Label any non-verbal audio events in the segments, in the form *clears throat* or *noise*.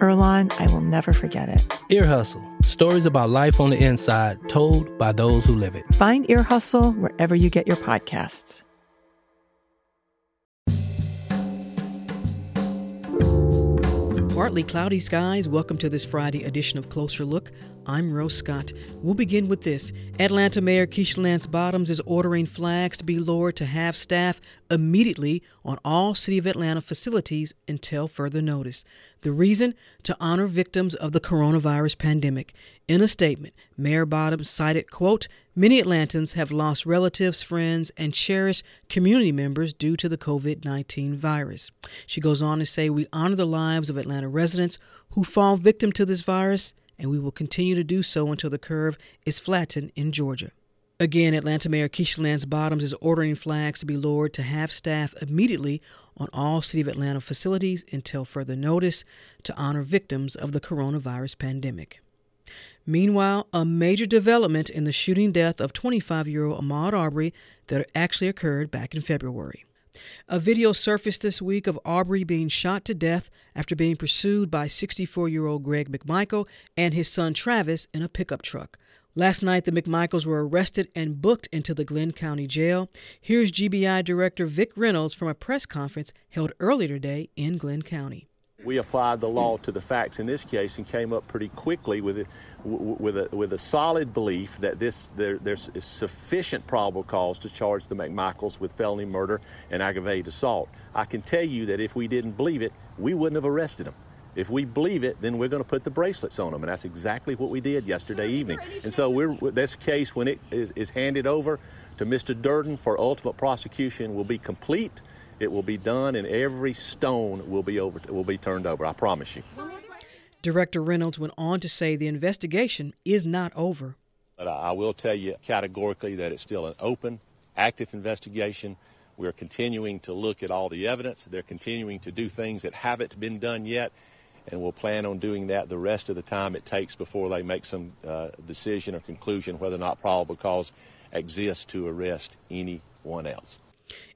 Earlonne, I will never forget it. Ear Hustle stories about life on the inside told by those who live it. Find Ear Hustle wherever you get your podcasts. Partly cloudy skies. Welcome to this Friday edition of Closer Look. I'm Rose Scott. We'll begin with this. Atlanta Mayor Keisha Lance Bottoms is ordering flags to be lowered to half staff immediately on all City of Atlanta facilities until further notice. The reason? To honor victims of the coronavirus pandemic. In a statement, Mayor Bottoms cited, quote, Many Atlantans have lost relatives, friends, and cherished community members due to the COVID 19 virus. She goes on to say, We honor the lives of Atlanta residents who fall victim to this virus, and we will continue to do so until the curve is flattened in Georgia. Again, Atlanta Mayor Keisha Lance Bottoms is ordering flags to be lowered to half staff immediately on all City of Atlanta facilities until further notice to honor victims of the coronavirus pandemic. Meanwhile, a major development in the shooting death of 25 year old Ahmaud Arbery that actually occurred back in February. A video surfaced this week of Arbery being shot to death after being pursued by 64 year old Greg McMichael and his son Travis in a pickup truck. Last night, the McMichaels were arrested and booked into the Glynn County Jail. Here's GBI Director Vic Reynolds from a press conference held earlier today in Glynn County. We applied the law to the facts in this case and came up pretty quickly with a, with a, with a solid belief that this there, there's sufficient probable cause to charge the McMichaels with felony murder and aggravated assault. I can tell you that if we didn't believe it, we wouldn't have arrested them. If we believe it, then we're going to put the bracelets on them, and that's exactly what we did yesterday evening. And so we're, this case, when it is, is handed over to Mr. Durden for ultimate prosecution, will be complete. It will be done, and every stone will be over will be turned over. I promise you. Director Reynolds went on to say the investigation is not over. But I will tell you categorically that it's still an open, active investigation. We're continuing to look at all the evidence. They're continuing to do things that haven't been done yet and we'll plan on doing that the rest of the time it takes before they make some uh, decision or conclusion whether or not probable cause exists to arrest anyone else.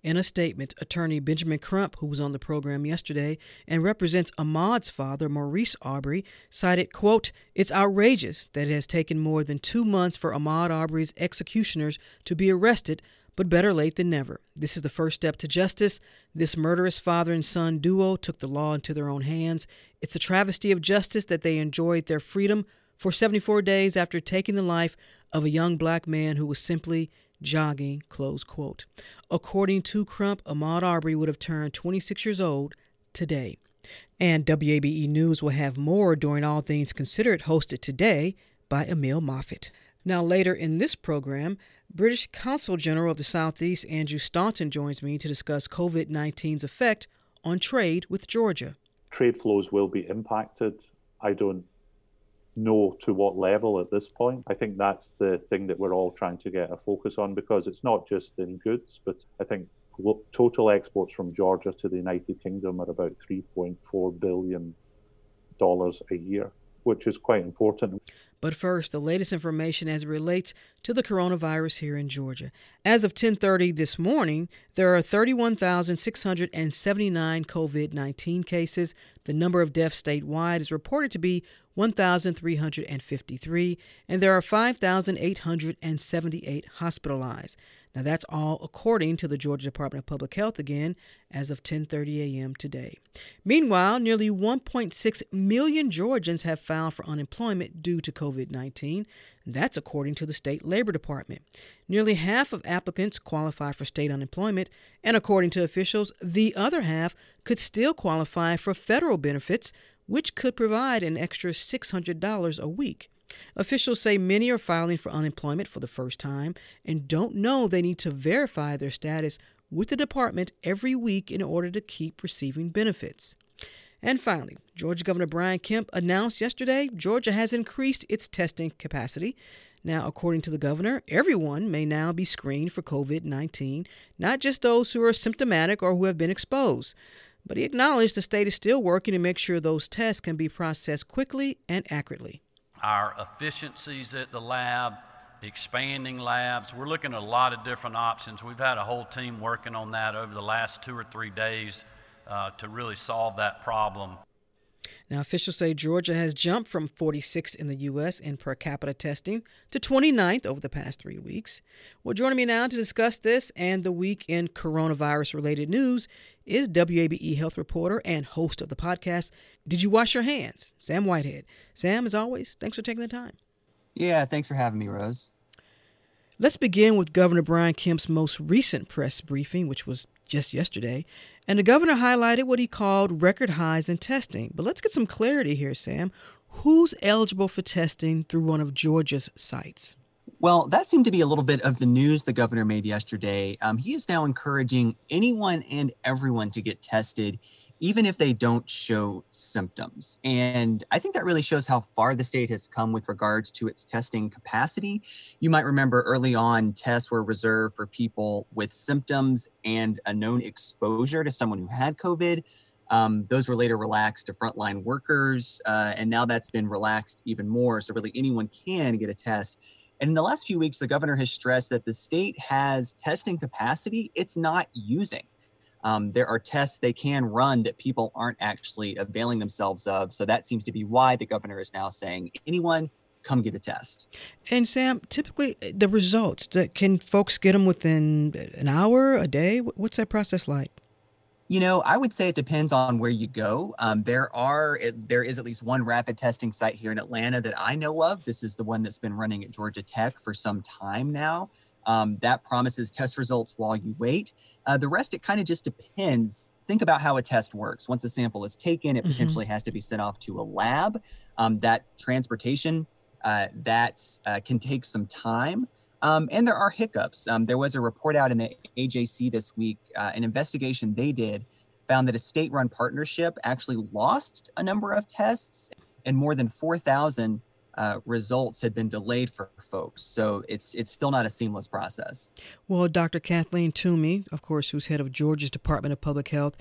In a statement, attorney Benjamin Crump, who was on the program yesterday and represents Ahmaud's father, Maurice Arbery, cited, quote, It's outrageous that it has taken more than two months for Ahmaud Arbery's executioners to be arrested but better late than never. This is the first step to justice. This murderous father and son duo took the law into their own hands. It's a travesty of justice that they enjoyed their freedom for 74 days after taking the life of a young black man who was simply jogging, close quote. According to Crump, Ahmaud Arbery would have turned 26 years old today. And WABE News will have more during All Things Considered, hosted today by Emil Moffatt. Now, later in this program, British Consul General of the Southeast Andrew Staunton joins me to discuss COVID 19's effect on trade with Georgia. Trade flows will be impacted. I don't know to what level at this point. I think that's the thing that we're all trying to get a focus on because it's not just in goods, but I think total exports from Georgia to the United Kingdom are about $3.4 billion a year, which is quite important. But first, the latest information as it relates to the coronavirus here in Georgia. As of 10:30 this morning, there are 31,679 COVID-19 cases. The number of deaths statewide is reported to be 1,353, and there are 5,878 hospitalized. Now that's all according to the Georgia Department of Public Health again as of 10:30 a.m. today. Meanwhile, nearly 1.6 million Georgians have filed for unemployment due to COVID-19. That's according to the state labor department. Nearly half of applicants qualify for state unemployment, and according to officials, the other half could still qualify for federal benefits, which could provide an extra $600 a week. Officials say many are filing for unemployment for the first time and don't know they need to verify their status with the department every week in order to keep receiving benefits. And finally, Georgia Governor Brian Kemp announced yesterday Georgia has increased its testing capacity. Now, according to the governor, everyone may now be screened for COVID 19, not just those who are symptomatic or who have been exposed. But he acknowledged the state is still working to make sure those tests can be processed quickly and accurately. Our efficiencies at the lab, expanding labs, we're looking at a lot of different options. We've had a whole team working on that over the last two or three days uh, to really solve that problem. Now, officials say Georgia has jumped from 46 in the U.S. in per capita testing to 29th over the past three weeks. Well, joining me now to discuss this and the week in coronavirus related news is WABE health reporter and host of the podcast, Did You Wash Your Hands? Sam Whitehead. Sam, as always, thanks for taking the time. Yeah, thanks for having me, Rose. Let's begin with Governor Brian Kemp's most recent press briefing, which was just yesterday. And the governor highlighted what he called record highs in testing. But let's get some clarity here, Sam. Who's eligible for testing through one of Georgia's sites? Well, that seemed to be a little bit of the news the governor made yesterday. Um, he is now encouraging anyone and everyone to get tested, even if they don't show symptoms. And I think that really shows how far the state has come with regards to its testing capacity. You might remember early on, tests were reserved for people with symptoms and a known exposure to someone who had COVID. Um, those were later relaxed to frontline workers, uh, and now that's been relaxed even more. So, really, anyone can get a test. And in the last few weeks, the governor has stressed that the state has testing capacity it's not using. Um, there are tests they can run that people aren't actually availing themselves of. So that seems to be why the governor is now saying anyone come get a test. And Sam, typically eh, the results, can folks get them within an hour, a day? What's that process like? You know, I would say it depends on where you go. Um, there are it, there is at least one rapid testing site here in Atlanta that I know of. This is the one that's been running at Georgia Tech for some time now. Um, that promises test results while you wait. Uh, the rest, it kind of just depends. Think about how a test works. Once a sample is taken, it mm-hmm. potentially has to be sent off to a lab. Um, that transportation uh, that uh, can take some time. Um, and there are hiccups. Um, there was a report out in the AJC this week, uh, an investigation they did found that a state run partnership actually lost a number of tests and more than 4,000 uh, results had been delayed for folks. So it's it's still not a seamless process. Well, Dr. Kathleen Toomey, of course, who's head of Georgia's Department of Public Health,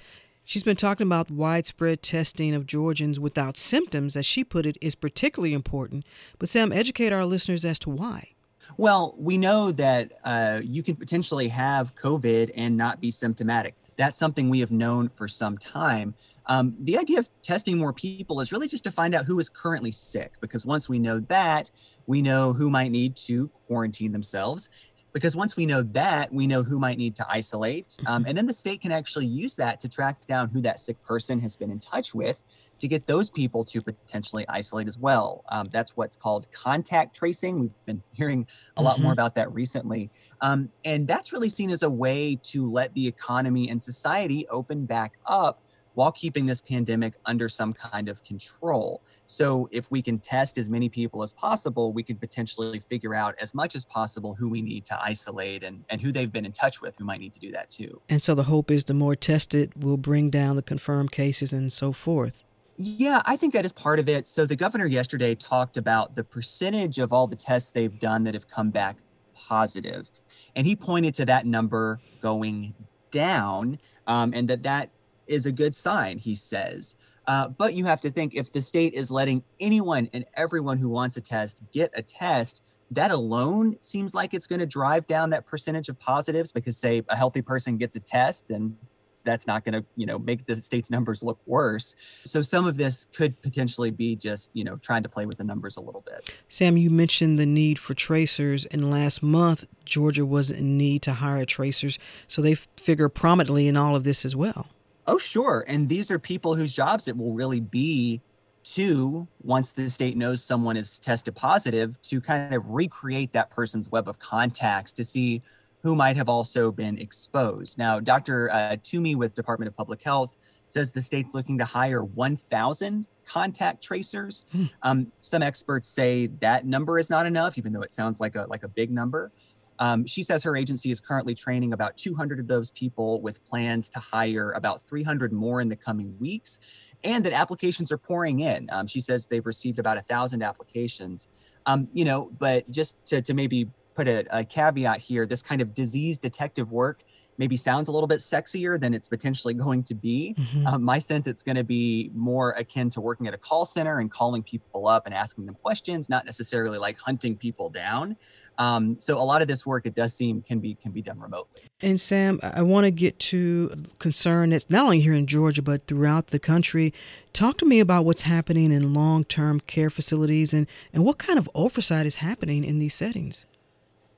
she's been talking about widespread testing of Georgians without symptoms, as she put it, is particularly important. But Sam, educate our listeners as to why. Well, we know that uh, you can potentially have COVID and not be symptomatic. That's something we have known for some time. Um, the idea of testing more people is really just to find out who is currently sick, because once we know that, we know who might need to quarantine themselves. Because once we know that, we know who might need to isolate. Um, and then the state can actually use that to track down who that sick person has been in touch with to get those people to potentially isolate as well. Um, that's what's called contact tracing. We've been *laughs* hearing a lot mm-hmm. more about that recently. Um, and that's really seen as a way to let the economy and society open back up while keeping this pandemic under some kind of control. So, if we can test as many people as possible, we can potentially figure out as much as possible who we need to isolate and, and who they've been in touch with who might need to do that too. And so, the hope is the more tested will bring down the confirmed cases and so forth. Yeah, I think that is part of it. So the governor yesterday talked about the percentage of all the tests they've done that have come back positive, and he pointed to that number going down, um, and that that is a good sign. He says. Uh, but you have to think if the state is letting anyone and everyone who wants a test get a test, that alone seems like it's going to drive down that percentage of positives because, say, a healthy person gets a test, then that's not going to you know make the state's numbers look worse. So some of this could potentially be just you know trying to play with the numbers a little bit. Sam you mentioned the need for tracers and last month georgia was in need to hire tracers so they figure prominently in all of this as well. Oh sure and these are people whose jobs it will really be to once the state knows someone is tested positive to kind of recreate that person's web of contacts to see who might have also been exposed. Now, Dr. Uh, Toomey with Department of Public Health says the state's looking to hire 1,000 contact tracers. Hmm. Um, some experts say that number is not enough, even though it sounds like a like a big number. Um, she says her agency is currently training about 200 of those people with plans to hire about 300 more in the coming weeks, and that applications are pouring in. Um, she says they've received about a thousand applications. Um, you know, but just to, to maybe put a, a caveat here, this kind of disease detective work maybe sounds a little bit sexier than it's potentially going to be. Mm-hmm. Um, my sense it's going to be more akin to working at a call center and calling people up and asking them questions, not necessarily like hunting people down. Um, so a lot of this work, it does seem, can be can be done remotely. And Sam, I want to get to concern that's not only here in Georgia but throughout the country. Talk to me about what's happening in long-term care facilities and and what kind of oversight is happening in these settings.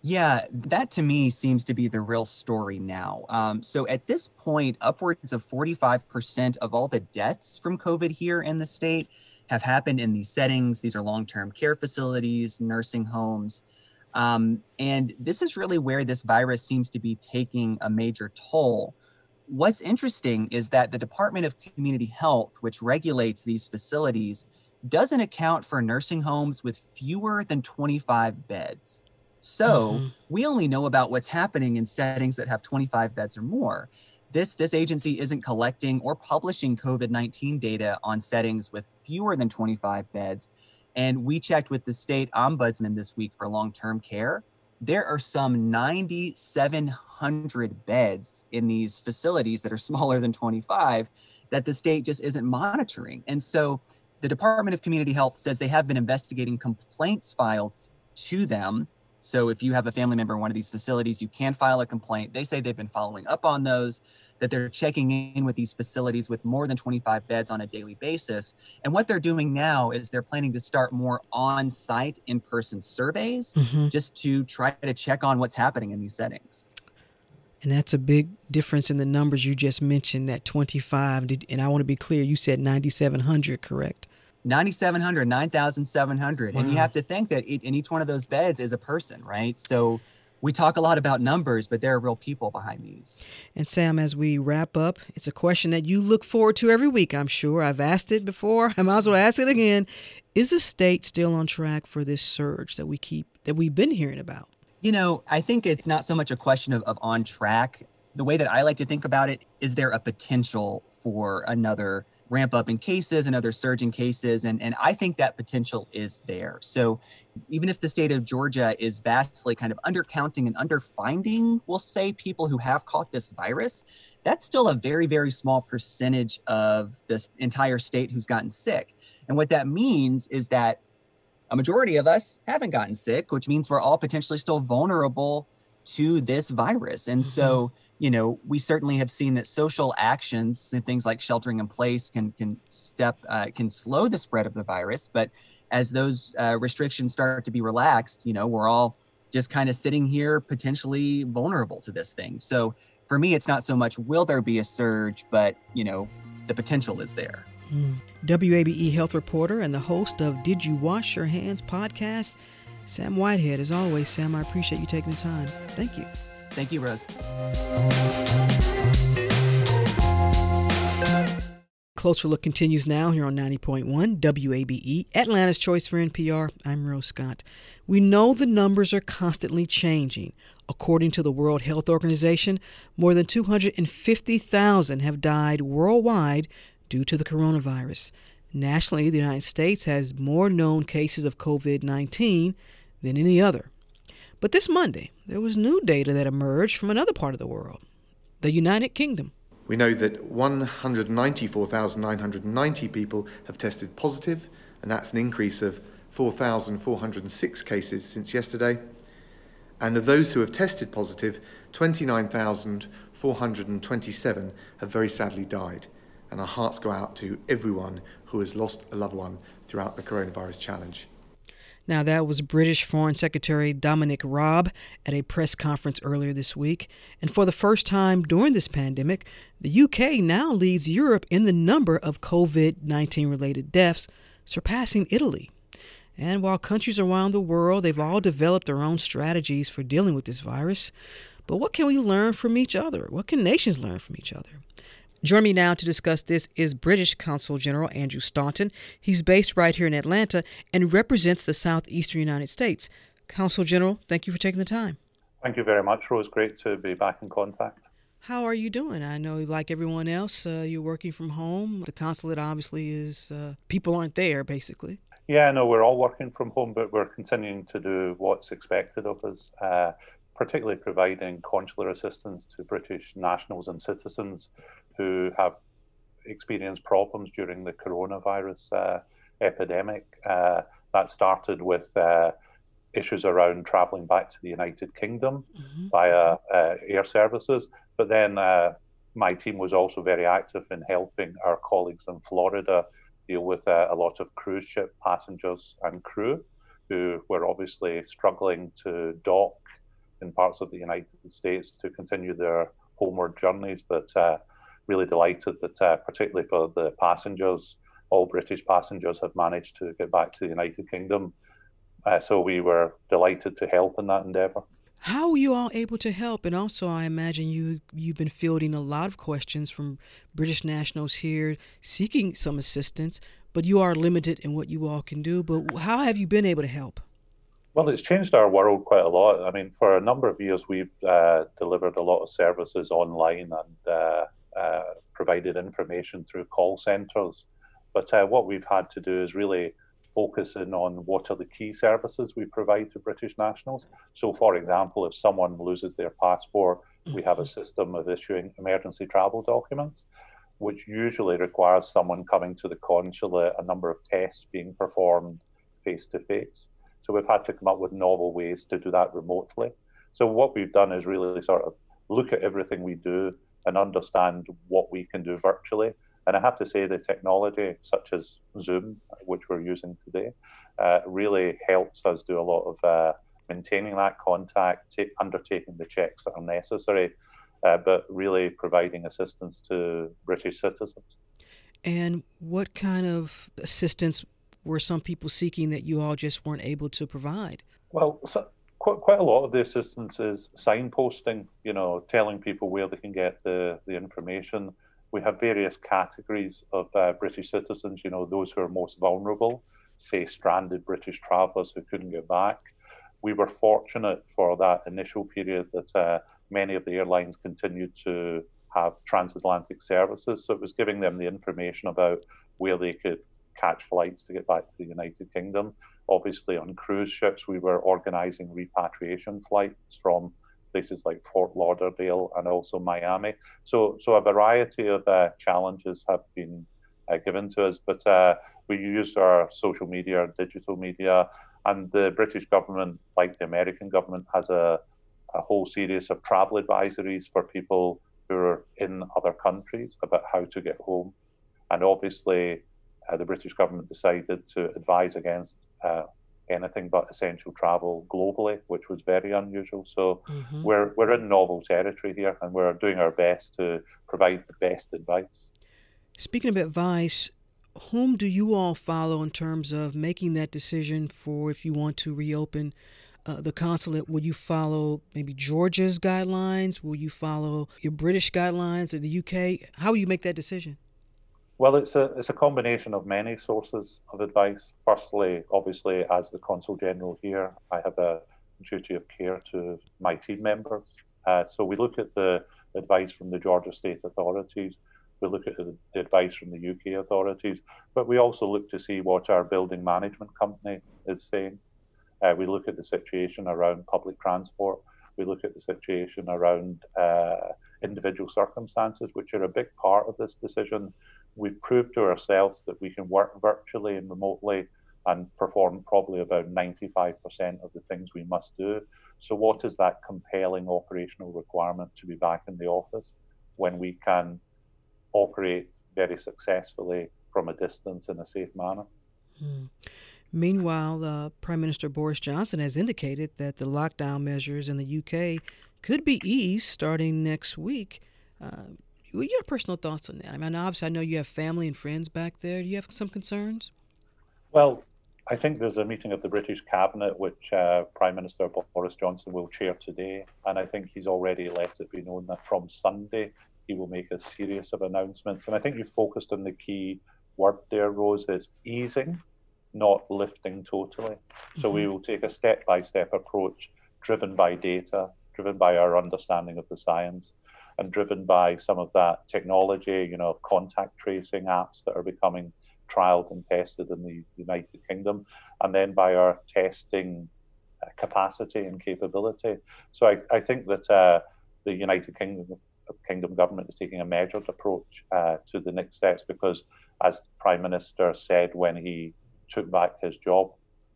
Yeah, that to me seems to be the real story now. Um, so at this point, upwards of 45% of all the deaths from COVID here in the state have happened in these settings. These are long term care facilities, nursing homes. Um, and this is really where this virus seems to be taking a major toll. What's interesting is that the Department of Community Health, which regulates these facilities, doesn't account for nursing homes with fewer than 25 beds. So mm-hmm. we only know about what's happening in settings that have 25 beds or more. This, this agency isn't collecting or publishing COVID 19 data on settings with fewer than 25 beds. And we checked with the state ombudsman this week for long term care. There are some 9,700 beds in these facilities that are smaller than 25 that the state just isn't monitoring. And so the Department of Community Health says they have been investigating complaints filed to them so if you have a family member in one of these facilities, you can file a complaint. They say they've been following up on those, that they're checking in with these facilities with more than 25 beds on a daily basis. And what they're doing now is they're planning to start more on site, in person surveys mm-hmm. just to try to check on what's happening in these settings. And that's a big difference in the numbers you just mentioned, that 25. and I want to be clear, you said 9,700, correct? 9,700, 9,700. Wow. And you have to think that in each one of those beds is a person, right? So we talk a lot about numbers, but there are real people behind these. And Sam, as we wrap up, it's a question that you look forward to every week, I'm sure. I've asked it before. *laughs* I might as well ask it again. Is the state still on track for this surge that we keep that we've been hearing about? You know, I think it's not so much a question of, of on track. The way that I like to think about it is there a potential for another ramp up in cases and other surge in cases. And, and I think that potential is there. So even if the state of Georgia is vastly kind of undercounting and underfinding, we'll say people who have caught this virus, that's still a very, very small percentage of this entire state who's gotten sick. And what that means is that a majority of us haven't gotten sick, which means we're all potentially still vulnerable to this virus. And mm-hmm. so you know, we certainly have seen that social actions and things like sheltering in place can can step uh, can slow the spread of the virus. But as those uh, restrictions start to be relaxed, you know, we're all just kind of sitting here potentially vulnerable to this thing. So for me, it's not so much will there be a surge, but you know, the potential is there. Mm. WABE health reporter and the host of Did You Wash Your Hands podcast, Sam Whitehead. As always, Sam, I appreciate you taking the time. Thank you. Thank you, Rose. Closer Look continues now here on 90.1 WABE, Atlanta's Choice for NPR. I'm Rose Scott. We know the numbers are constantly changing. According to the World Health Organization, more than 250,000 have died worldwide due to the coronavirus. Nationally, the United States has more known cases of COVID 19 than any other. But this Monday, there was new data that emerged from another part of the world the United Kingdom. We know that 194,990 people have tested positive, and that's an increase of 4,406 cases since yesterday. And of those who have tested positive, 29,427 have very sadly died. And our hearts go out to everyone who has lost a loved one throughout the coronavirus challenge. Now, that was British Foreign Secretary Dominic Raab at a press conference earlier this week. And for the first time during this pandemic, the UK now leads Europe in the number of COVID 19 related deaths, surpassing Italy. And while countries around the world, they've all developed their own strategies for dealing with this virus, but what can we learn from each other? What can nations learn from each other? Join me now to discuss this is British Consul General Andrew Staunton. He's based right here in Atlanta and represents the southeastern United States. Consul General, thank you for taking the time. Thank you very much, Rose. Great to be back in contact. How are you doing? I know, like everyone else, uh, you're working from home. The consulate obviously is, uh, people aren't there, basically. Yeah, no, we're all working from home, but we're continuing to do what's expected of us, uh, particularly providing consular assistance to British nationals and citizens who have experienced problems during the coronavirus uh, epidemic. Uh, that started with uh, issues around travelling back to the United Kingdom mm-hmm. via uh, air services. But then uh, my team was also very active in helping our colleagues in Florida deal with uh, a lot of cruise ship passengers and crew who were obviously struggling to dock in parts of the United States to continue their homeward journeys. But uh, really delighted that, uh, particularly for the passengers, all British passengers have managed to get back to the United Kingdom uh, so we were delighted to help in that endeavour. How were you all able to help? And also, I imagine you you've been fielding a lot of questions from British nationals here seeking some assistance, but you are limited in what you all can do. But how have you been able to help? Well, it's changed our world quite a lot. I mean, for a number of years, we've uh, delivered a lot of services online and uh, provided information through call centres. But uh, what we've had to do is really focus in on what are the key services we provide to British nationals. So, for example, if someone loses their passport, we have a mm-hmm. system of issuing emergency travel documents, which usually requires someone coming to the consulate, a number of tests being performed face to face. So, we've had to come up with novel ways to do that remotely. So, what we've done is really sort of look at everything we do and understand what we can do virtually and I have to say, the technology, such as Zoom, which we're using today, uh, really helps us do a lot of uh, maintaining that contact, t- undertaking the checks that are necessary, uh, but really providing assistance to British citizens. And what kind of assistance were some people seeking that you all just weren't able to provide? Well, so quite, quite a lot of the assistance is signposting, you know, telling people where they can get the, the information we have various categories of uh, British citizens, you know, those who are most vulnerable, say stranded British travellers who couldn't get back. We were fortunate for that initial period that uh, many of the airlines continued to have transatlantic services. So it was giving them the information about where they could catch flights to get back to the United Kingdom. Obviously, on cruise ships, we were organising repatriation flights from places like Fort Lauderdale and also Miami. So, so a variety of uh, challenges have been uh, given to us, but uh, we use our social media, our digital media, and the British government, like the American government, has a, a whole series of travel advisories for people who are in other countries about how to get home. And obviously, uh, the British government decided to advise against uh, anything but essential travel globally, which was very unusual. So mm-hmm. we're we're in novel territory here, and we're doing our best to provide the best advice. Speaking of advice, whom do you all follow in terms of making that decision for if you want to reopen uh, the consulate? Will you follow maybe Georgia's guidelines? Will you follow your British guidelines or the UK? How will you make that decision? Well, it's a it's a combination of many sources of advice. Firstly, obviously, as the consul general here, I have a duty of care to my team members. Uh, so we look at the advice from the Georgia state authorities. We look at the, advice from the UK authorities, but we also look to see what our building management company is saying. Uh, we look at the situation around public transport. We look at the situation around uh, individual circumstances, which are a big part of this decision we've proved to ourselves that we can work virtually and remotely and perform probably about 95% of the things we must do. So, what is that compelling operational requirement to be back in the office when we can operate very successfully from a distance in a safe manner? Hmm. Meanwhile, uh, Prime Minister Boris Johnson has indicated that the lockdown measures in the UK could be eased starting next week. Uh, your personal thoughts on that? I mean, obviously, I know you have family and friends back there. Do you have some concerns? Well, I think there's a meeting of the British Cabinet which uh, Prime Minister Boris Johnson will chair today, and I think he's already let it be known that from Sunday he will make a series of announcements. And I think you focused on the key word there, Rose, is easing, not lifting totally. So mm-hmm. we will take a step by step approach driven by data, driven by our understanding of the science, and driven by some of that technology, you know, contact tracing apps that are becoming trialed and tested in the United Kingdom, and then by our testing uh, capacity and capability. So I, I think that uh, the United Kingdom Kingdom government is taking a measured approach uh, to the next steps because, as Prime Minister said when he took back his job,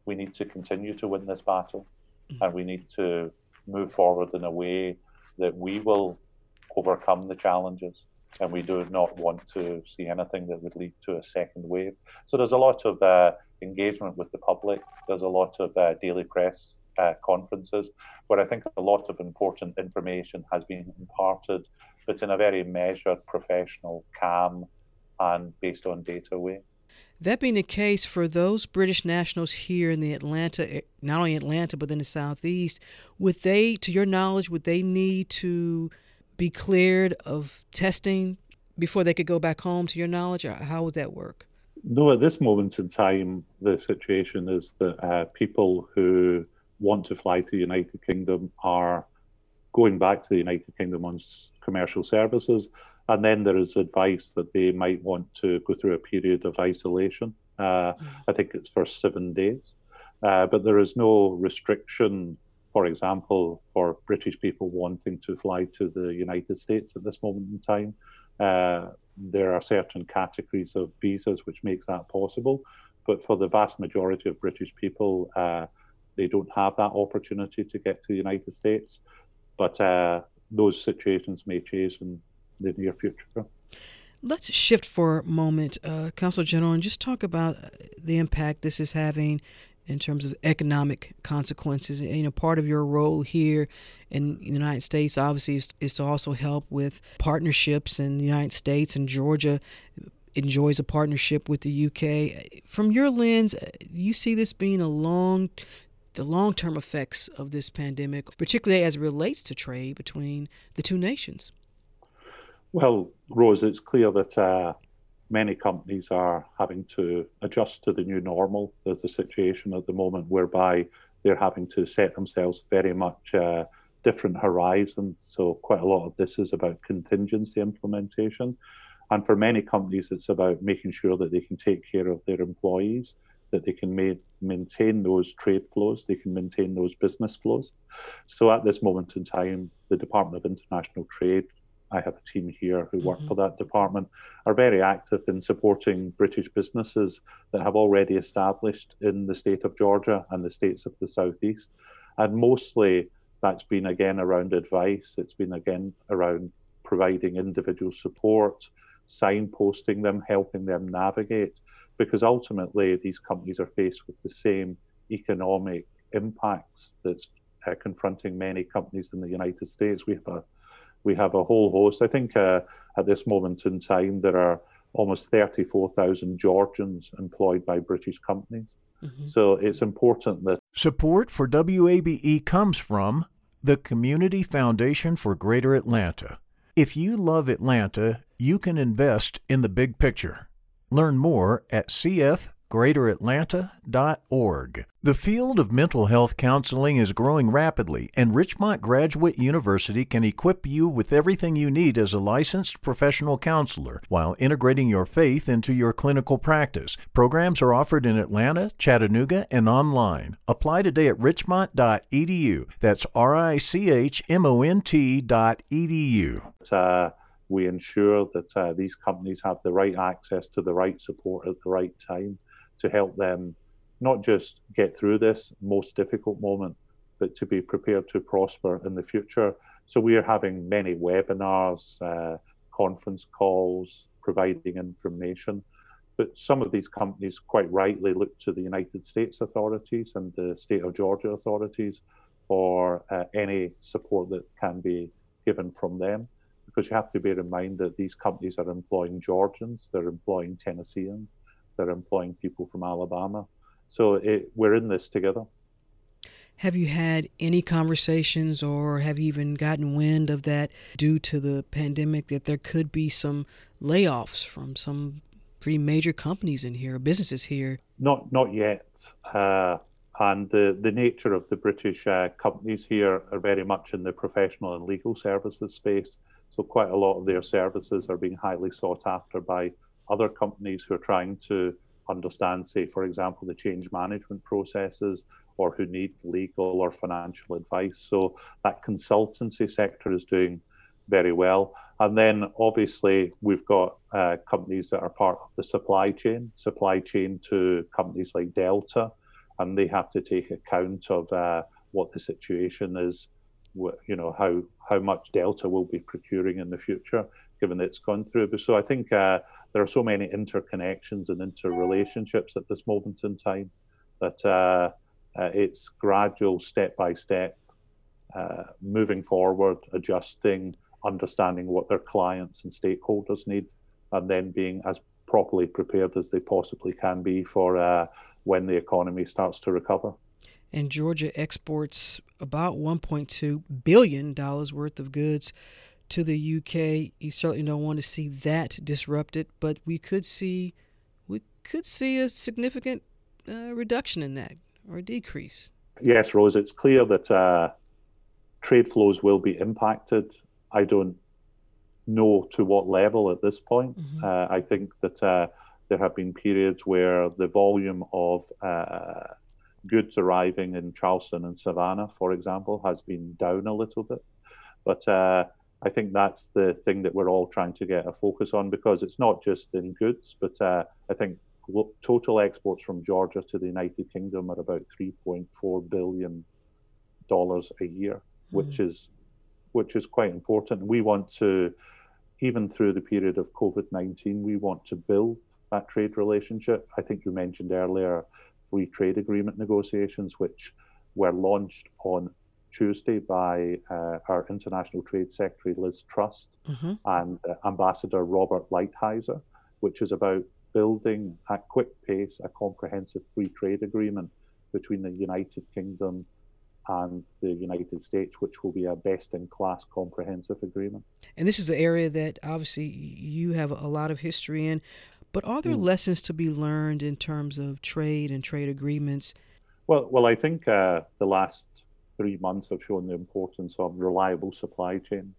we need to continue to win this battle, mm-hmm. and we need to move forward in a way that we will overcome the challenges and we do not want to see anything that would lead to a second wave. So there's a lot of uh, engagement with the public. There's a lot of uh, daily press uh, conferences where I think a lot of important information has been imparted, but in a very measured, professional, calm, and based on data way. That being the case for those British nationals here in the Atlanta, eh, not only Atlanta, but in the Southeast, would they, to your knowledge, would they need to be cleared of testing before they could go back home, to your knowledge? Or how would that work? No, at this moment in time, the situation is that uh, people who want to fly to the United Kingdom are going back to the United Kingdom on commercial services. And then there is advice that they might want to go through a period of isolation. Uh, I think it's for seven days. Uh, but there is no restriction for example, for British people wanting to fly to the United States at this moment in time, uh, there are certain categories of visas which makes that possible. But for the vast majority of British people, uh, they don't have that opportunity to get to the United States. But uh, those situations may change in the near future. Let's shift for a moment, uh, Consul General, and just talk about the impact this is having in terms of economic consequences. You know, part of your role here in the United States, obviously, is, is to also help with partnerships in the United States and Georgia enjoys a partnership with the UK. From your lens, you see this being a long the long-term effects of this pandemic, particularly as it relates to trade between the two nations? Well, Rose, it's clear that uh, many companies are having to adjust to the new normal. There's a situation at the moment whereby they're having to set themselves very much uh, different horizons. So, quite a lot of this is about contingency implementation. And for many companies, it's about making sure that they can take care of their employees, that they can ma- maintain those trade flows, they can maintain those business flows. So, at this moment in time, the Department of International Trade I have a team here who work mm-hmm. for that department, are very active in supporting British businesses that have already established in the state of Georgia and the states of the southeast. And mostly that's been again around advice, it's been again around providing individual support, signposting them, helping them navigate, because ultimately these companies are faced with the same economic impacts that's uh, confronting many companies in the United States. We have a we have a whole host. I think uh, at this moment in time, there are almost 34,000 Georgians employed by British companies. Mm-hmm. So it's important that. Support for WABE comes from the Community Foundation for Greater Atlanta. If you love Atlanta, you can invest in the big picture. Learn more at CF greateratlanta.org. The field of mental health counseling is growing rapidly, and Richmont Graduate University can equip you with everything you need as a licensed professional counselor while integrating your faith into your clinical practice. Programs are offered in Atlanta, Chattanooga, and online. Apply today at richmont.edu. That's R I C H M O N T.edu. Uh, we ensure that uh, these companies have the right access to the right support at the right time to help them not just get through this most difficult moment, but to be prepared to prosper in the future. So we are having many webinars, uh, conference calls, providing information. But some of these companies quite rightly look to the United States authorities and the state of Georgia authorities for uh, any support that can be given from them. Because you have to bear in mind that these companies are employing Georgians, they're employing Tennesseans, they're employing people from Alabama. So it, we're in this together. Have you had any conversations or have you even gotten wind of that due to the pandemic that there could be some layoffs from some pretty major companies in here, businesses here? Not not yet. Uh, and the, the nature of the British uh, companies here are very much in the professional and legal services space. So quite a lot of their services are being highly sought after by other companies who are trying to understand, say, for example, the change management processes or who need legal or financial advice. So that consultancy sector is doing very well. And then obviously we've got uh, companies that are part of the supply chain, supply chain to companies like Delta, and they have to take account of uh, what the situation is, you know, how how much Delta will be procuring in the future, given that it's gone through. So I think uh, there are so many interconnections and interrelationships at this moment in time that uh, uh, it's gradual, step by step, uh, moving forward, adjusting, understanding what their clients and stakeholders need, and then being as properly prepared as they possibly can be for uh, when the economy starts to recover. And Georgia exports about $1.2 billion worth of goods to the UK. You certainly don't want to see that disrupted, but we could see we could see a significant uh, reduction in that or decrease? Yes, Rose, it's clear that uh, trade flows will be impacted. I don't know to what level at this point. Mm-hmm. Uh, I think that uh, there have been periods where the volume of uh, goods arriving in Charleston and Savannah, for example, has been down a little bit. But uh, I think that's the thing that we're all trying to get a focus on because it's not just in goods, but uh, I think total exports from Georgia to the United Kingdom are about 3.4 billion dollars a year, mm-hmm. which is which is quite important. We want to, even through the period of COVID 19, we want to build that trade relationship. I think you mentioned earlier free trade agreement negotiations, which were launched on Tuesday by uh, our International Trade Secretary Liz Truss mm-hmm. and uh, Ambassador Robert Lighthizer, which is about building at quick pace a comprehensive free trade agreement between the United Kingdom and the United States, which will be a best in class comprehensive agreement. And this is an area that obviously you have a lot of history in. But are there mm. lessons to be learned in terms of trade and trade agreements? Well, well, I think uh, the last three months have shown the importance of reliable supply chains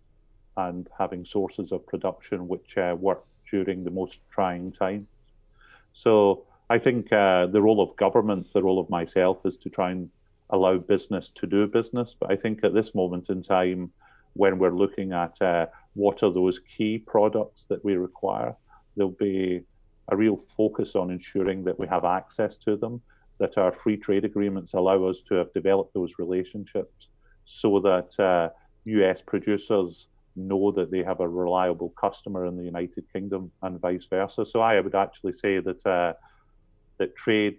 and having sources of production which uh, work during the most trying times. So I think uh, the role of government, the role of myself, is to try and allow business to do business. But I think at this moment in time, when we're looking at uh, what are those key products that we require, there'll be a real focus on ensuring that we have access to them, that our free trade agreements allow us to have developed those relationships so that uh, US producers know that they have a reliable customer in the United Kingdom and vice versa. So I would actually say that uh, that trade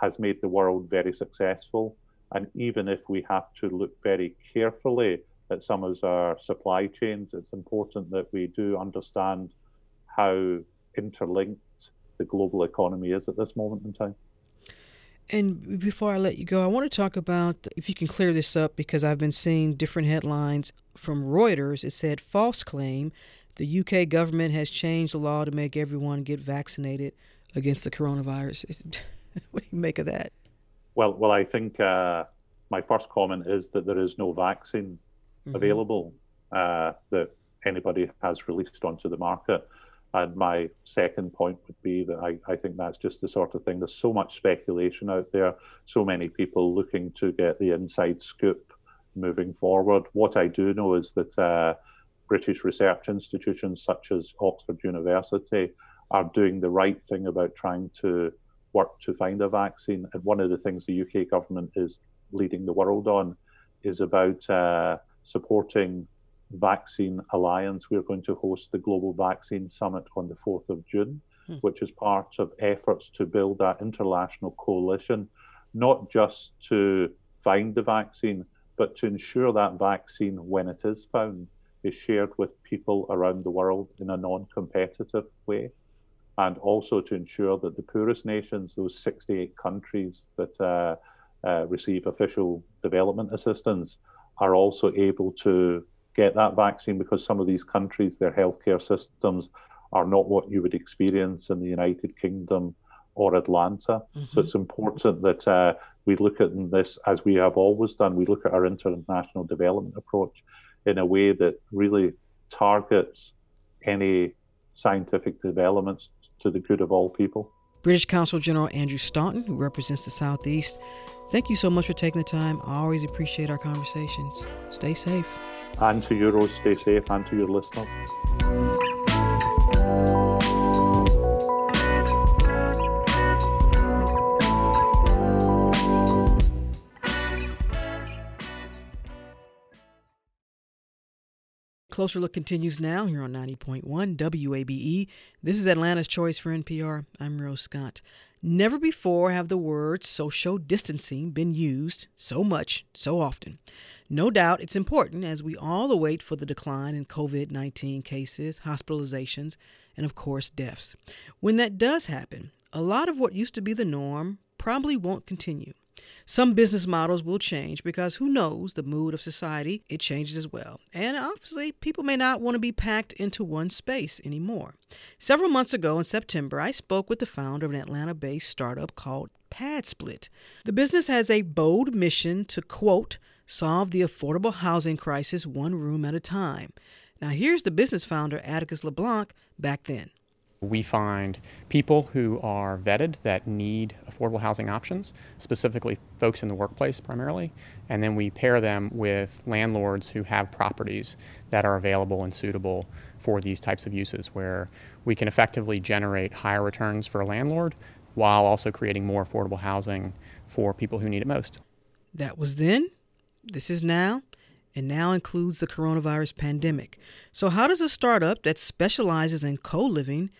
has made the world very successful. And even if we have to look very carefully at some of our supply chains, it's important that we do understand how interlinked the global economy is at this moment in time. And before I let you go, I want to talk about if you can clear this up because I've been seeing different headlines from Reuters. It said false claim the UK government has changed the law to make everyone get vaccinated against the coronavirus. *laughs* what do you make of that? Well, well, I think uh, my first comment is that there is no vaccine mm-hmm. available uh, that anybody has released onto the market. And my second point would be that I, I think that's just the sort of thing. There's so much speculation out there, so many people looking to get the inside scoop moving forward. What I do know is that uh, British research institutions such as Oxford University are doing the right thing about trying to work to find a vaccine. And one of the things the UK government is leading the world on is about uh, supporting Vaccine Alliance. We're going to host the Global Vaccine Summit on the 4th of June, hmm. which is part of efforts to build that international coalition, not just to find the vaccine, but to ensure that vaccine, when it is found, is shared with people around the world in a non competitive way. and also to ensure that the poorest nations, those 68 countries that uh, uh, receive official development assistance, are also able to get that vaccine because some of these countries, their healthcare systems are not what you would experience in the United Kingdom or Atlanta. Mm-hmm. So it's important that uh, we look at this as we have always done. We look at our international development approach in a way that really targets any scientific developments to the good of all people. British Consul General Andrew Staunton, who represents the Southeast, thank you so much for taking the time. I always appreciate our conversations. Stay safe. And to you, stay safe, and to your listeners. Closer Look continues now here on 90.1 WABE. This is Atlanta's Choice for NPR. I'm Rose Scott. Never before have the words social distancing been used so much, so often. No doubt it's important as we all await for the decline in COVID 19 cases, hospitalizations, and of course, deaths. When that does happen, a lot of what used to be the norm probably won't continue. Some business models will change because who knows the mood of society, it changes as well. And obviously, people may not want to be packed into one space anymore. Several months ago in September, I spoke with the founder of an Atlanta based startup called PadSplit. The business has a bold mission to, quote, solve the affordable housing crisis one room at a time. Now, here's the business founder, Atticus LeBlanc, back then. We find people who are vetted that need affordable housing options, specifically folks in the workplace primarily, and then we pair them with landlords who have properties that are available and suitable for these types of uses, where we can effectively generate higher returns for a landlord while also creating more affordable housing for people who need it most. That was then, this is now, and now includes the coronavirus pandemic. So, how does a startup that specializes in co living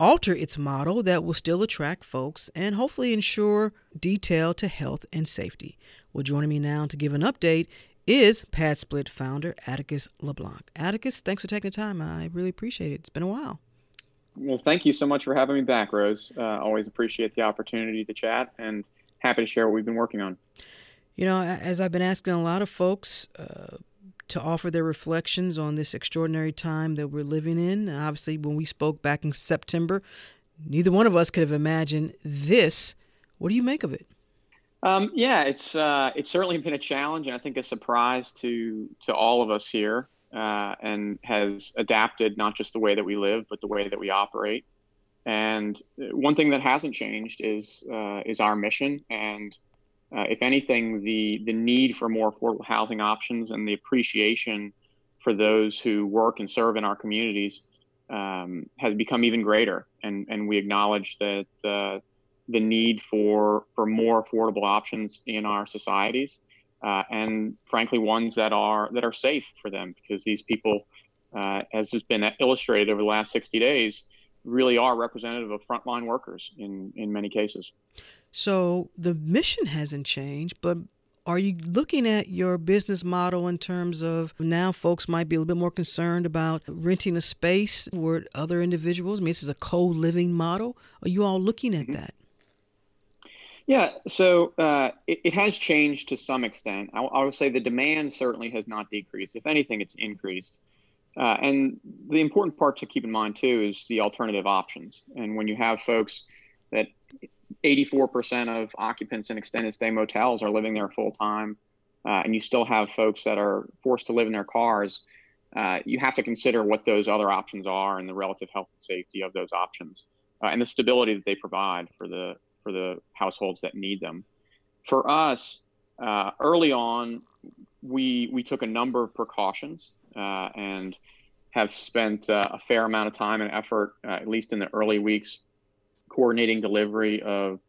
alter its model that will still attract folks and hopefully ensure detail to health and safety? Well, joining me now to give an update is PadSplit founder Atticus LeBlanc. Atticus, thanks for taking the time. I really appreciate it. It's been a while. Well, thank you so much for having me back, Rose. Uh, always appreciate the opportunity to chat and happy to share what we've been working on. You know, as I've been asking a lot of folks uh, to offer their reflections on this extraordinary time that we're living in, obviously, when we spoke back in September, neither one of us could have imagined this. What do you make of it? Um, yeah, it's uh, it's certainly been a challenge, and I think a surprise to to all of us here, uh, and has adapted not just the way that we live, but the way that we operate. And uh, one thing that hasn't changed is uh, is our mission and uh, if anything, the the need for more affordable housing options and the appreciation for those who work and serve in our communities um, has become even greater. And and we acknowledge that uh, the need for for more affordable options in our societies, uh, and frankly, ones that are that are safe for them, because these people, uh, as has been illustrated over the last 60 days, really are representative of frontline workers in in many cases. So the mission hasn't changed, but are you looking at your business model in terms of now folks might be a little bit more concerned about renting a space where other individuals? I mean, this is a co living model. Are you all looking at mm-hmm. that? Yeah, so uh, it, it, has changed to some extent. I, I, would say the demand certainly has not decreased. If anything, it's increased. Uh, and the important part to keep in mind too is the alternative options. And when you have folks that 84% of occupants in extended stay motels are living there full time, uh, and you still have folks that are forced to live in their cars, uh, you have to consider what those other options are and the relative health and safety of those options, uh, and the stability that they provide for the for the households that need them. For us, uh, early on, we we took a number of precautions uh, and have spent uh, a fair amount of time and effort, at least in the early weeks, coordinating delivery of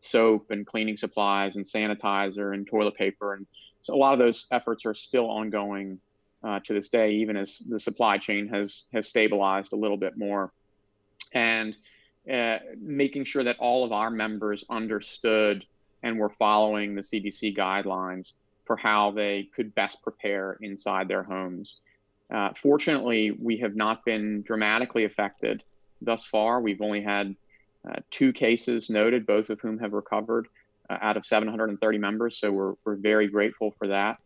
soap and cleaning supplies and sanitizer and toilet paper. And so a lot of those efforts are still ongoing uh, to this day, even as the supply chain has has stabilized a little bit more. And uh, making sure that all of our members understood and were following the CDC guidelines for how they could best prepare inside their homes. Uh, fortunately, we have not been dramatically affected thus far. We've only had uh, two cases noted, both of whom have recovered uh, out of 730 members. So we're, we're very grateful for that.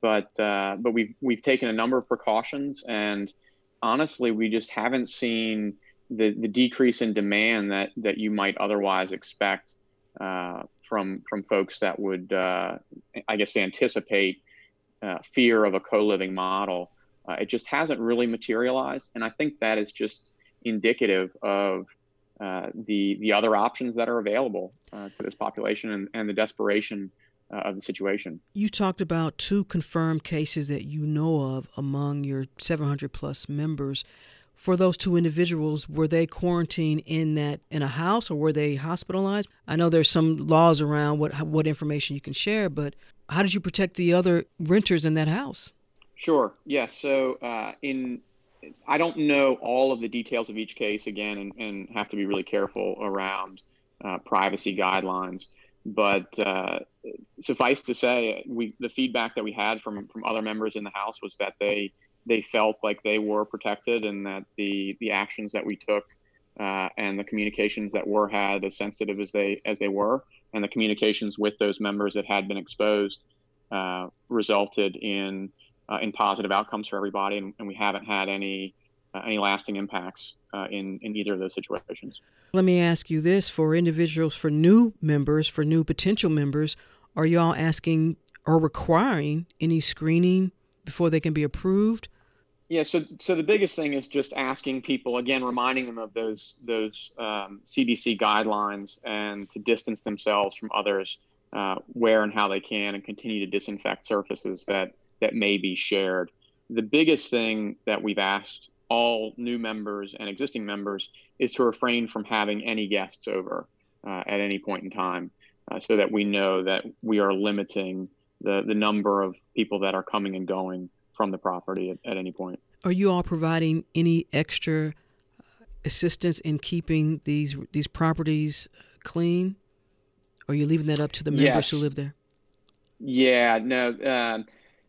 But uh, but we've we've taken a number of precautions, and honestly, we just haven't seen the, the decrease in demand that that you might otherwise expect uh, from from folks that would, I guess, anticipate fear of a co-living model. It just hasn't really materialized, and I think that is just indicative of uh, the the other options that are available uh, to this population and, and the desperation uh, of the situation. You talked about two confirmed cases that you know of among your 700 plus members. For those two individuals, were they quarantined in that in a house or were they hospitalized? I know there's some laws around what what information you can share, but how did you protect the other renters in that house? Sure. Yes. Yeah, so uh, in I don't know all of the details of each case again, and, and have to be really careful around uh, privacy guidelines. But uh, suffice to say, we the feedback that we had from from other members in the house was that they they felt like they were protected, and that the the actions that we took uh, and the communications that were had, as sensitive as they as they were, and the communications with those members that had been exposed, uh, resulted in uh, in positive outcomes for everybody, and, and we haven't had any uh, any lasting impacts uh, in in either of those situations. Let me ask you this: for individuals, for new members, for new potential members, are y'all asking or requiring any screening before they can be approved? Yeah, so so the biggest thing is just asking people again, reminding them of those those um, CDC guidelines and to distance themselves from others uh, where and how they can, and continue to disinfect surfaces that that may be shared. The biggest thing that we've asked all new members and existing members is to refrain from having any guests over uh, at any point in time uh, so that we know that we are limiting the, the number of people that are coming and going from the property at, at any point. Are you all providing any extra assistance in keeping these these properties clean? Or are you leaving that up to the members yes. who live there? Yeah, no. Um,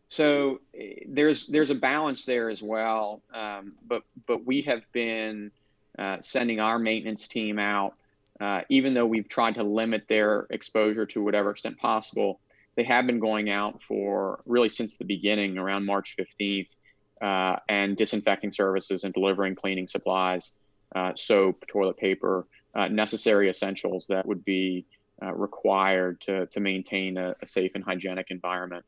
so eh, there's there's a balance there as well. Um, but but we have been uh, sending our maintenance team out, uh, even though we've tried to limit their exposure to whatever extent possible. They have been going out for really since the beginning, around March 15th, uh, and disinfecting services and delivering cleaning supplies, uh, soap, toilet paper, uh, necessary essentials that would be uh, required to to maintain a, a safe and hygienic environment.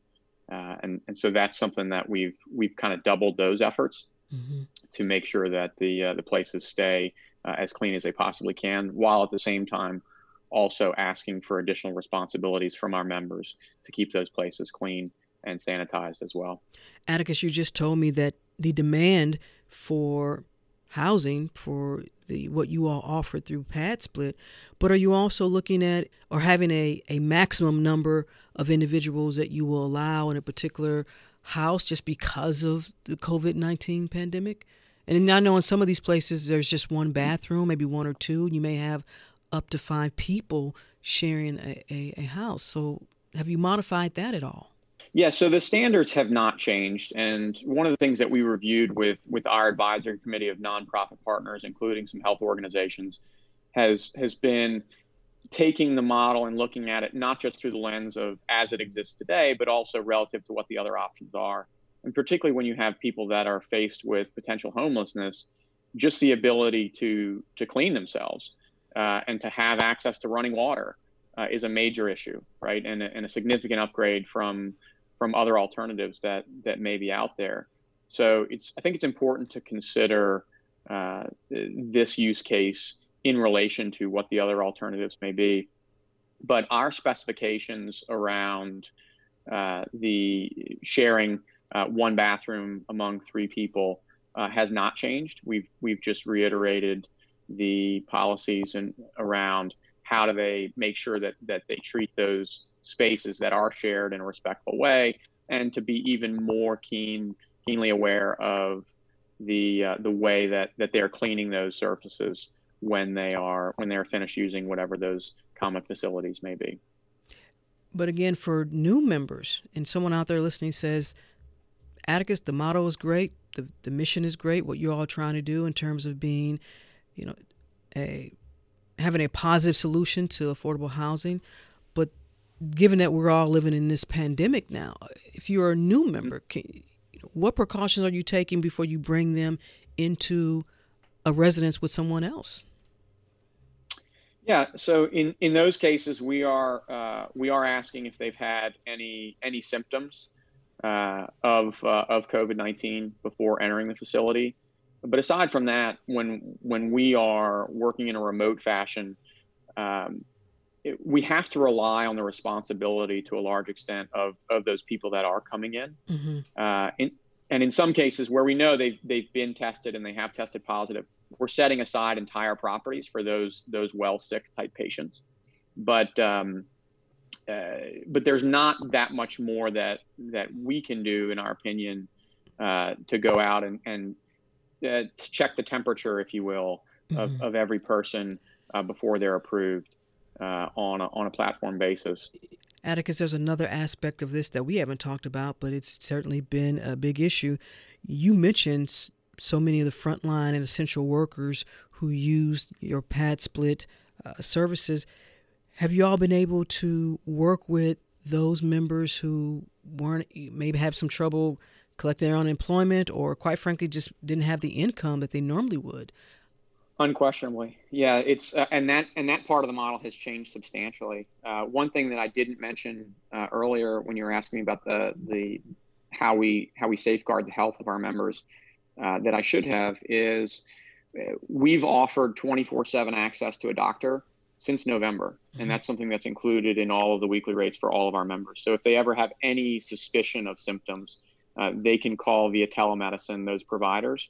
Uh, and, and so that's something that we've we've kind of doubled those efforts mm-hmm. to make sure that the uh, the places stay uh, as clean as they possibly can, while at the same time also asking for additional responsibilities from our members to keep those places clean and sanitized as well. Atticus, you just told me that the demand for housing for the what you all offer through PadSplit but are you also looking at or having a, a maximum number of individuals that you will allow in a particular house just because of the covid-19 pandemic? And i know in some of these places there's just one bathroom maybe one or two you may have up to five people sharing a, a, a house. So have you modified that at all yeah, so the standards have not changed, and one of the things that we reviewed with with our advisory committee of nonprofit partners, including some health organizations, has has been taking the model and looking at it not just through the lens of as it exists today, but also relative to what the other options are, and particularly when you have people that are faced with potential homelessness, just the ability to to clean themselves uh, and to have access to running water uh, is a major issue, right, and and a significant upgrade from from other alternatives that that may be out there. So it's I think it's important to consider uh, this use case in relation to what the other alternatives may be. But our specifications around uh, the sharing uh, one bathroom among three people uh, has not changed. We've we've just reiterated the policies and around how do they make sure that that they treat those spaces that are shared in a respectful way, and to be even more keen, keenly aware of the uh, the way that that they're cleaning those surfaces when they are when they're finished using whatever those common facilities may be. But again, for new members, and someone out there listening says, Atticus, the motto is great, the the mission is great, what you're all trying to do in terms of being you know, a having a positive solution to affordable housing, given that we're all living in this pandemic now, if you're a new member, can, what precautions are you taking before you bring them into a residence with someone else? Yeah, so in, in those cases, we are uh, we are asking if they've had any any symptoms uh, of uh, of COVID nineteen before entering the facility. But aside from that, when when we are working in a remote fashion, um, it, we have to rely on the responsibility to a large extent of of those people that are coming in. Mm-hmm. Uh, in and in some cases where we know they've they've been tested and they have tested positive, we're setting aside entire properties for those those well sick type patients. But um, uh, but there's not that much more that that we can do, in our opinion, uh, to go out and and uh, check the temperature, if you will, of, mm-hmm. of every person uh, before they're approved uh, on a, on a platform basis. Atticus, there's another aspect of this that we haven't talked about, but it's certainly been a big issue. You mentioned so many of the frontline and essential workers who used your PadSplit uh, services. Have you all been able to work with those members who weren't maybe have some trouble collecting their unemployment or quite frankly just didn't have the income that they normally would? Unquestionably, yeah. It's uh, and that and that part of the model has changed substantially. Uh, one thing that I didn't mention uh, earlier when you were asking me about the the how we how we safeguard the health of our members uh, that I should have is uh, we've offered 24/7 access to a doctor since November, mm-hmm. and that's something that's included in all of the weekly rates for all of our members. So if they ever have any suspicion of symptoms, uh, they can call via telemedicine those providers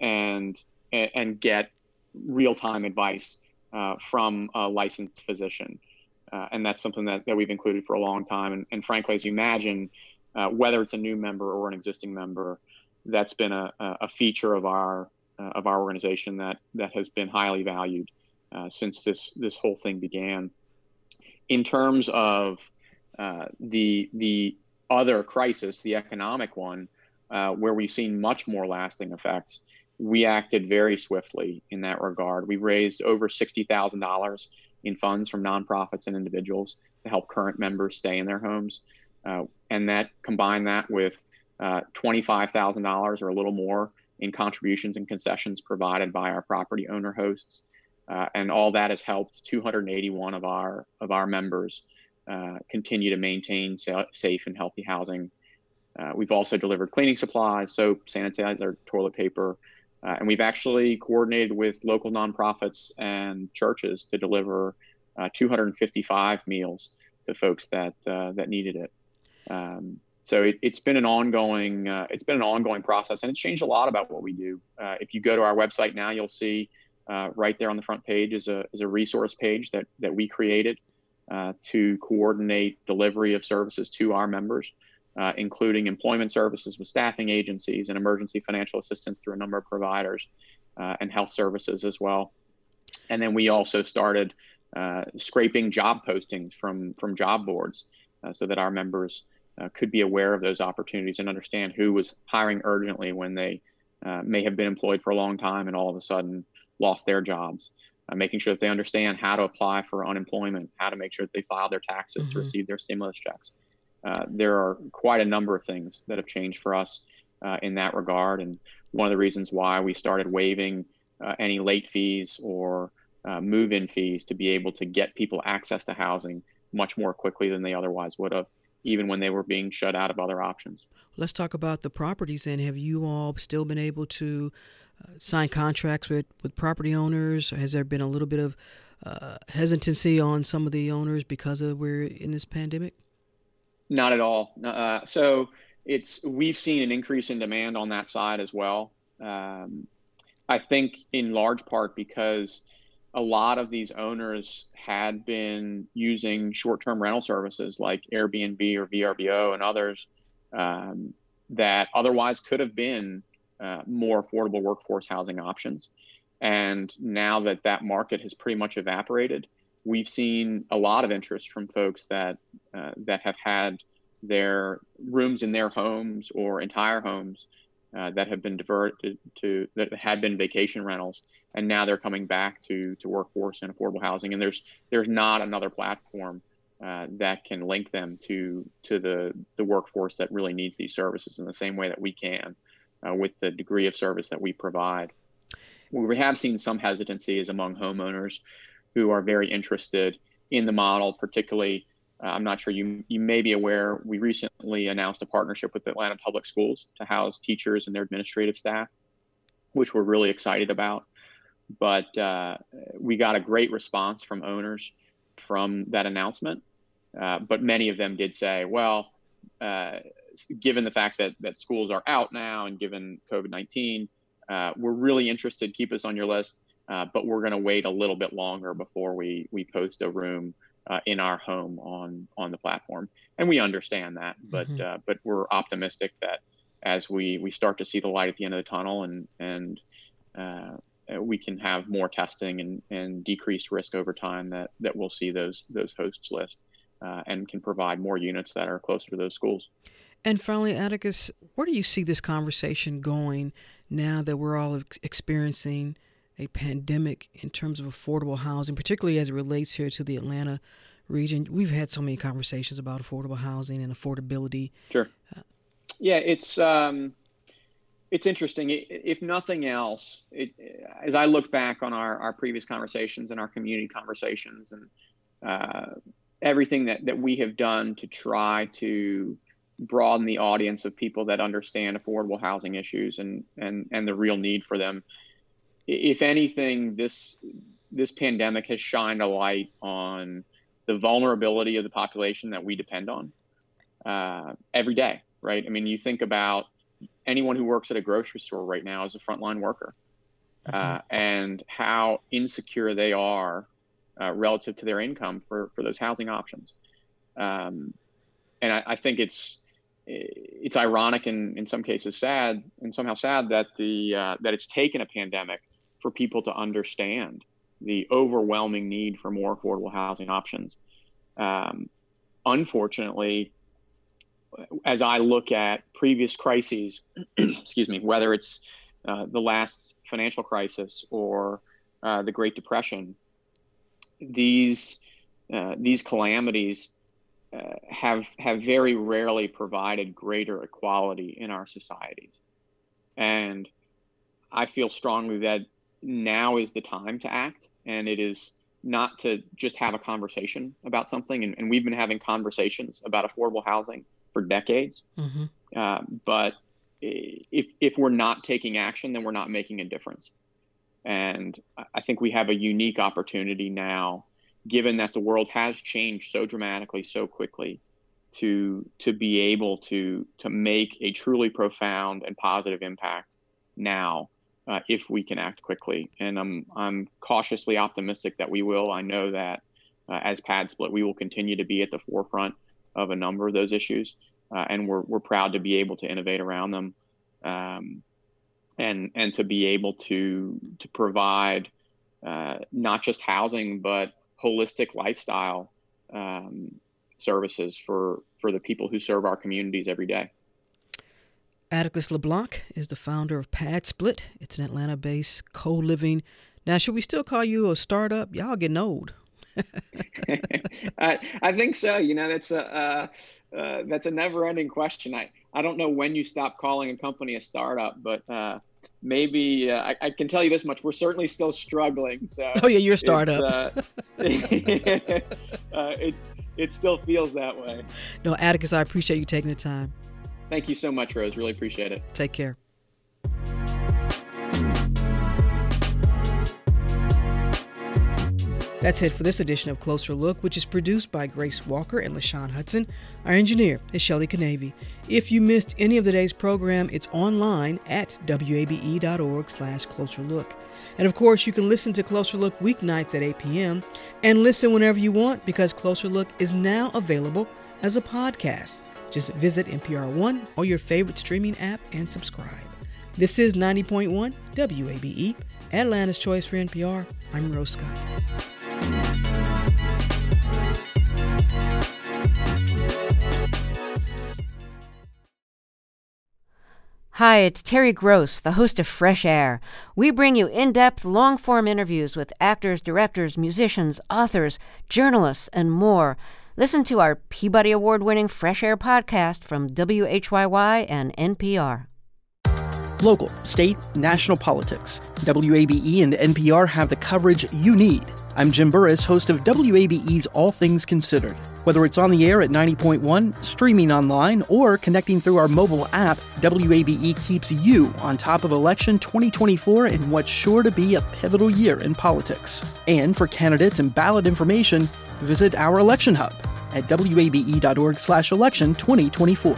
and and get real time advice uh, from a licensed physician. Uh, and that's something that, that we've included for a long time. And, and frankly, as you imagine, uh, whether it's a new member or an existing member, that's been a, a feature of our uh, of our organization that that has been highly valued uh, since this this whole thing began. In terms of uh, the the other crisis, the economic one, where we've seen much more lasting effects, we acted very swiftly in that regard. We raised over $60,000 in funds from nonprofits and individuals to help current members stay in their homes. Uh, and that combined that with uh, $25,000 or a little more in contributions and concessions provided by our property owner hosts. Uh, and all that has helped 281 of our of our members uh, continue to maintain sa- safe and healthy housing. Uh, we've also delivered cleaning supplies, soap, sanitizer, toilet paper, uh, and we've actually coordinated with local nonprofits and churches to deliver uh, 255 meals to folks that uh, that needed it. Um, so it, has been an ongoing uh, it's been an ongoing process, and it's changed a lot about what we do. Uh, if you go to our website now, you'll see uh, right there on the front page is a is a resource page that that we created to coordinate delivery of services to our members uh, including employment services with staffing agencies and emergency financial assistance through a number of providers uh, and health services as well. And then we also started uh, scraping job postings from, from job boards uh, so that our members uh, could be aware of those opportunities and understand who was hiring urgently when they uh, may have been employed for a long time and all of a sudden lost their jobs. making sure that they understand how to apply for unemployment, how to make sure that they file their taxes mm-hmm. to receive their stimulus checks uh, there are quite a number of things that have changed for us uh, in that regard. And one of the reasons why we started waiving uh, any late fees or uh, move in fees to be able to get people access to housing much more quickly than they otherwise would have, even when they were being shut out of other options. Let's talk about the properties and have you all still been able to uh, sign contracts with, with property owners? Has there been a little bit of hesitancy on some of the owners because of we're in this pandemic? Not at all. Uh, so it's we've seen an increase in demand on that side as well. Um, I think in large part because a lot of these owners had been using short-term rental services like Airbnb or VRBO and others um, that otherwise could have been uh, more affordable workforce housing options. And now that that market has pretty much evaporated, we've seen a lot of interest from folks that uh, that have had their rooms in their homes or entire homes uh, that have been diverted to that had been vacation rentals, and now they're coming back to to workforce and affordable housing. And there's there's not another platform uh, that can link them to to the the workforce that really needs these services in the same way that we can uh, with the degree of service that we provide. We have seen some hesitancy is among homeowners who are very interested in the model, particularly. Uh, I'm not sure you you may be aware. We recently announced a partnership with Atlanta Public Schools to house teachers and their administrative staff, which we're really excited about. But uh, we got a great response from owners from that announcement. Uh, but many of them did say, well, uh, given the fact that that schools are out now and given COVID 19, uh, we're really interested. Keep us on your list, uh, but we're going to wait a little bit longer before we we post a room uh, in our home on on the platform. And we understand that, but mm-hmm. Uh, but we're optimistic that as we we start to see the light at the end of the tunnel and and uh, we can have more testing and, and decreased risk over time that, that we'll see those those hosts list uh, and can provide more units that are closer to those schools. And finally, Atticus, where do you see this conversation going now that we're all experiencing a pandemic in terms of affordable housing, particularly as it relates here to the Atlanta region? We've had so many conversations about affordable housing and affordability. Sure. Uh, yeah, it's um, it's interesting. If nothing else, it, as I look back on our, our previous conversations and our community conversations and uh, everything that, that we have done to try to broaden the audience of people that understand affordable housing issues and and and the real need for them. If anything, this this pandemic has shined a light on the vulnerability of the population that we depend on uh, every day, right? I mean, you think about anyone who works at a grocery store right now as a frontline worker uh, mm-hmm. and how insecure they are uh, relative to their income for, for those housing options. Um, and I, I, think it's it's ironic and in some cases sad and somehow sad that the uh, that it's taken a pandemic for people to understand the overwhelming need for more affordable housing options. Um, unfortunately, as I look at previous crises, *clears throat* excuse me, whether it's uh, the last financial crisis or uh, the Great Depression, these uh, these calamities uh, have have very rarely provided greater equality in our societies. And I feel strongly that now is the time to act, and it is not to just have a conversation about something. And, and we've been having conversations about affordable housing for decades. Mm-hmm. Uh, but if if we're not taking action, then we're not making a difference. And I think we have a unique opportunity now given that the world has changed so dramatically so quickly to to be able to to make a truly profound and positive impact now uh, if we can act quickly and I'm I'm cautiously optimistic that we will I know that uh, as PadSplit we will continue to be at the forefront of a number of those issues uh, and we're, we're proud to be able to innovate around them um, and and to be able to to provide uh, not just housing but holistic lifestyle um, services for for the people who serve our communities every day. Atticus LeBlanc is the founder of PadSplit. It's an Atlanta-based co-living. Now, should we still call you a startup? Y'all getting old. *laughs* I, I think so. You know, that's a uh, uh, that's a never-ending question. I I don't know when you stop calling a company a startup, but uh, maybe uh, I, I, can tell you this much: we're certainly still struggling. So oh yeah, you're a startup. Uh, *laughs* *laughs* uh, it it still feels that way. No, Atticus, I appreciate you taking the time. Thank you so much, Rose. Really appreciate it. Take care. That's it for this edition of Closer Look, which is produced by Grace Walker and LaShawn Hudson. Our engineer is Shelley Canavy. If you missed any of today's program, it's online at wabe.org slash closer look. And of course, you can listen to Closer Look weeknights at 8 p.m. and listen whenever you want because Closer Look is now available as a podcast. Just visit NPR One or your favorite streaming app and subscribe. This is 90.1 WABE, Atlanta's Choice for NPR. I'm Rose Scott. Hi, it's Terry Gross, the host of Fresh Air. We bring you in depth, long form interviews with actors, directors, musicians, authors, journalists, and more. Listen to our Peabody Award winning Fresh Air podcast from WHYY and NPR. Local, state, national politics. WABE and NPR have the coverage you need. I'm Jim Burress, host of WABE's All Things Considered. Whether it's on the air at 90.1, streaming online, or connecting through our mobile app, WABE keeps you on top of election 2024 in what's sure to be a pivotal year in politics. And for candidates and ballot information, visit our election hub at wabe.org/election 2024.